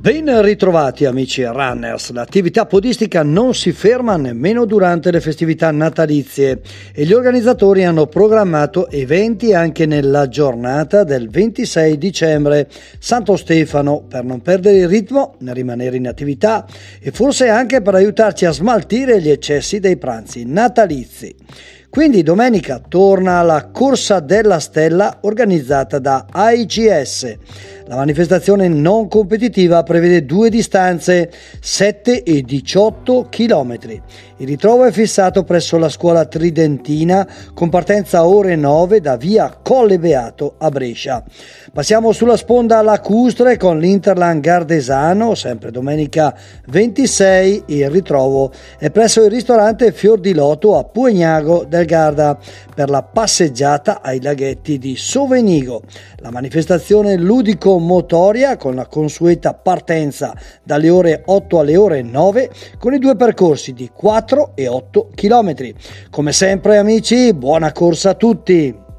Ben ritrovati amici runners, l'attività podistica non si ferma nemmeno durante le festività natalizie e gli organizzatori hanno programmato eventi anche nella giornata del 26 dicembre, Santo Stefano, per non perdere il ritmo, né rimanere in attività e forse anche per aiutarci a smaltire gli eccessi dei pranzi natalizi. Quindi domenica torna la Corsa della Stella organizzata da AIGS. La manifestazione non competitiva prevede due distanze, 7 e 18 km. Il ritrovo è fissato presso la scuola tridentina con partenza ore 9 da via Colle Beato a Brescia. Passiamo sulla sponda lacustre con l'Interland Gardesano, sempre domenica 26. Il ritrovo è presso il ristorante Fior di Loto a Puegnago del Garda per la passeggiata ai laghetti di Sovenigo. La manifestazione ludico motoria con la consueta partenza dalle ore 8 alle ore 9 con i due percorsi di 4 e 8 km. Come sempre amici, buona corsa a tutti!